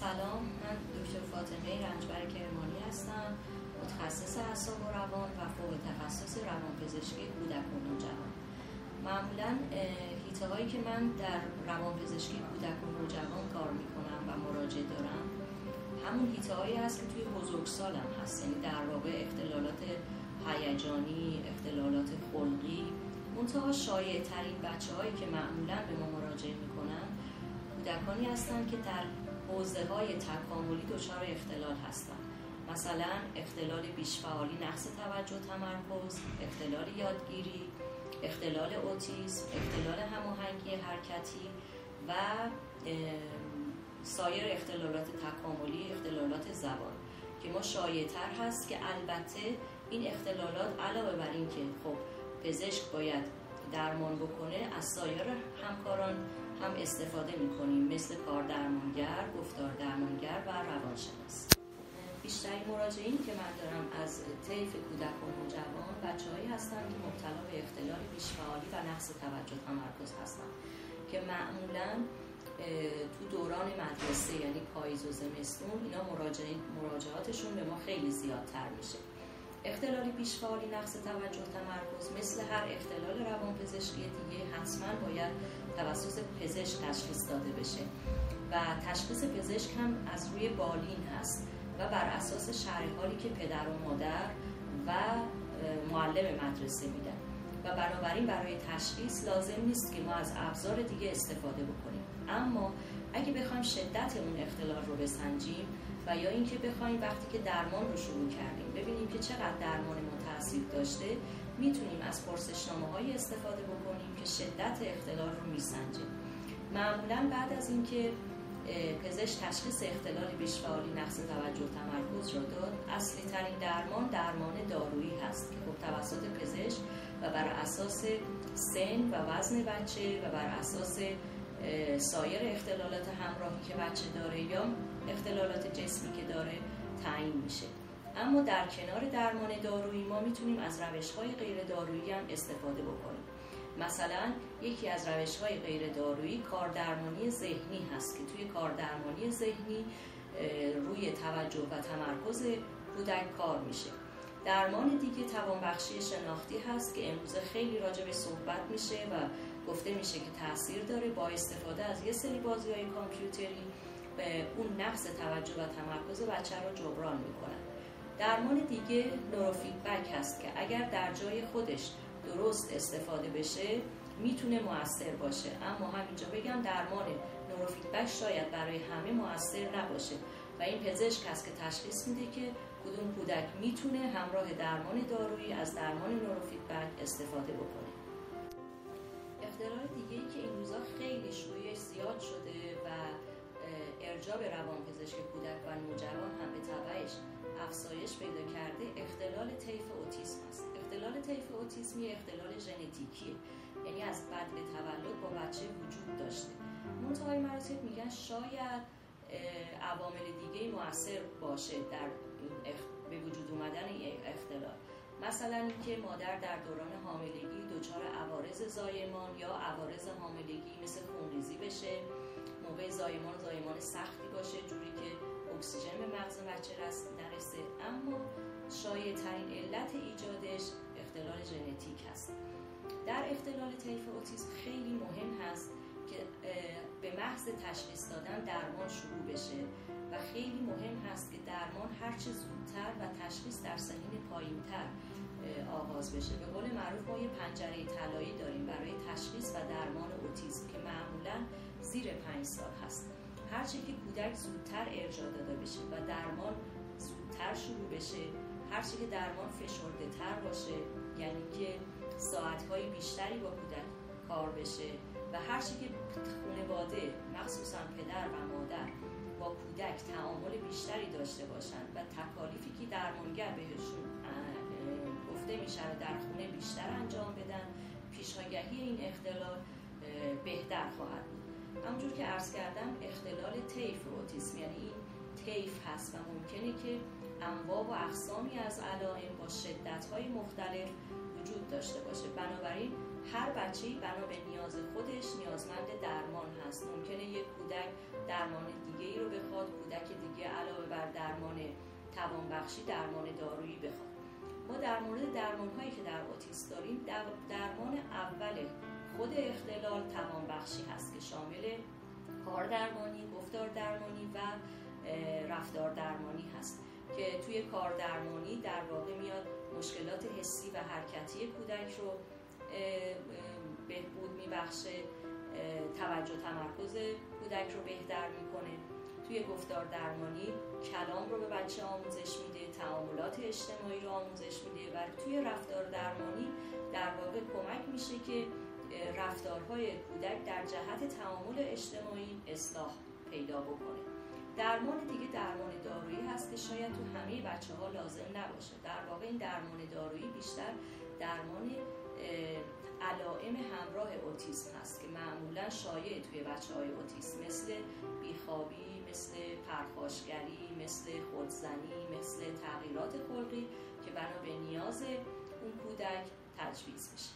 سلام من دکتر فاطمه رنجبر کرمانی هستم متخصص اعصاب و روان و فوق تخصص روانپزشکی کودک و نوجوان. معمولا هیته هایی که من در روانپزشکی کودک و نوجوان کار می‌کنم و مراجعه دارم همون هیته هایی هست که توی بزرگسالم هست یعنی در واقع اختلالات هیجانی اختلالات خلقی. منتها شایع ترین بچه هایی که معمولا به ما مراجعه می‌کنن کودکانی هستند که در حوزه های تکاملی دچار اختلال هستند. مثلا اختلال بیشفعالی نقص توجه تمرکز اختلال یادگیری اختلال اوتیسم اختلال هماهنگی حرکتی و سایر اختلالات تکاملی اختلالات زبان که ما تر هست که البته این اختلالات علاوه بر این که خب پزشک باید درمان بکنه از سایر همکاران هم استفاده می‌کنیم. مثل کار درمانگر، گفتار درمانگر و روانشناس. بیشترین مراجعین که من دارم از طیف کودک و نوجوان بچههایی هستند که مبتلا به اختلال بیشفعالی و نقص توجه تمرکز هستند که معمولا تو دوران مدرسه یعنی پاییز و زمستون اینا مراجعاتشون به ما خیلی زیادتر میشه. اختلال بیشفعالی نقص توجه تمرکز مثل هر اختلال روانپزشکی دیگه حتما باید توسط پزشک تشخیص داده بشه. و تشخیص پزشک هم از روی بالین هست و بر اساس شرح که پدر و مادر و معلم مدرسه میدن. و بنابراین برای تشخیص لازم نیست که ما از ابزار دیگه استفاده بکنیم. اما اگه بخوایم شدت اون اختلال رو بسنجیم و یا اینکه بخوایم وقتی که درمان رو شروع کردیم ببینیم که چقدر درمان ما تاثیر داشته می‌تونیم از پرسشنامه های استفاده بکنیم که شدت اختلال رو میسنجیم معمولا بعد از اینکه پزشک تشخیص اختلال بیشفعالی نقص توجه تمرکز رو داد اصلی ترین درمان درمان دارویی هست که خب توسط پزشک و بر اساس سن و وزن بچه و بر اساس سایر اختلالات همراهی که بچه داره یا اختلالات جسمی که داره تعیین میشه. اما در کنار درمان دارویی ما می‌تونیم از روش های غیر دارویی هم استفاده بکنیم. مثلا یکی از روش های غیر دارویی کاردرمانی ذهنی هست که توی کاردرمانی ذهنی روی توجه و تمرکز کودک کار میشه. درمان دیگه توانبخشی شناختی هست که امروز خیلی راجع به صحبت میشه و گفته میشه که تاثیر داره با استفاده از یه سری بازی های کامپیوتری به اون نقص توجه و تمرکز بچه رو جبران می‌کنن. درمان دیگه نوروفیدبک هست که اگر در جای خودش درست استفاده بشه می‌تونه موثر باشه. اما همینجا بگم درمان نوروفیدبک شاید برای همه موثر نباشه. و این پزشک هست که تشخیص میده که کدوم کودک می‌تونه همراه درمان دارویی از درمان نوروفیدبک استفاده بکنه. اختلال دیگه ای که این روزا خیلی شویش زیاد شده و ارجاع به روانپزشک کودک و نوجوان هم به تبعش افزایش پیدا کرده اختلال طیف اوتیسم است. اختلال طیف اوتیسمی اختلال ژنتیکیه یعنی از بعد تولد با بچه وجود داشته. منتهای مراتب میگن شاید عوامل دیگه موثر باشه در به وجود اومدن این اختلال. مثلا اینکه مادر در دوران حاملگی دچار زایمان یا عوارض حاملگی مثل خونریزی بشه موقع زایمان زایمان سختی باشه جوری که اکسیژن به مغز بچه نرسه. اما شایع ترین علت ایجادش اختلال ژنتیک هست. در اختلال طیف اوتیسم خیلی مهم هست که به محض تشخیص دادن درمان شروع بشه و خیلی مهم هست که درمان هرچه زودتر و تشخیص در سنین پایینتر آغاز بشه. به قول معروف ما یه پنجره طلایی داریم برای تشخیص و درمان اوتیسم که معمولا زیر پنج سال هست. هرچه که کودک زودتر ارجاع داده بشه و درمان زودتر شروع بشه هرچه که درمان فشرده تر باشه یعنی که ساعتهای بیشتری با کودک کار بشه و هرچی که خانواده مخصوصا پدر و مادر با کودک تعامل بیشتری داشته باشند و تکالیفی که درمانگر بهشون گفته میشه رو در خونه بیشتر انجام بدن. پیشاگهی این اختلال بهتر خواهد بود. همونجور که عرض کردم اختلال طیف اوتیسم یعنی این طیف هست و ممکنه که انواع و اقسامی از علائم با شدت های مختلف وجود داشته باشه. بنابراین هر بچه بنا به نیاز خودش نیازمند درمان هست. ممکنه یک کودک درمان دیگه ای رو بخواد کودک دیگه علاوه بر درمان توانبخشی درمان دارویی بخواد. ما در مورد درمان هایی که در اوتیسم داریم درمان اول خود اختلال توانبخشی هست که شامل کار درمانی، گفتار درمانی و رفتار درمانی هست که توی کار درمانی در واقع میاد مشکلات حسی و حرکتی کودک رو بهبود میبخشه توجه تمرکز کودک رو بهتر می‌کنه. توی گفتار درمانی کلام رو به بچه آموزش میده تعاملات اجتماعی رو آموزش میده و توی رفتار درمانی در واقع کمک میشه که رفتارهای کودک در جهت تعامل اجتماعی اصلاح پیدا بکنه. درمان دیگه درمان دارویی هست که شاید تو همه بچه ها لازم نباشه. در واقع این درمان دارویی بیشتر درمان علائم همراه اوتیسم هست که معمولا شایع توی بچه های اوتیسم مثل بیخوابی، مثل پرخاشگری، مثل خودزنی، مثل تغییرات خلقی که بنا به نیاز اون کودک تجویز میشه.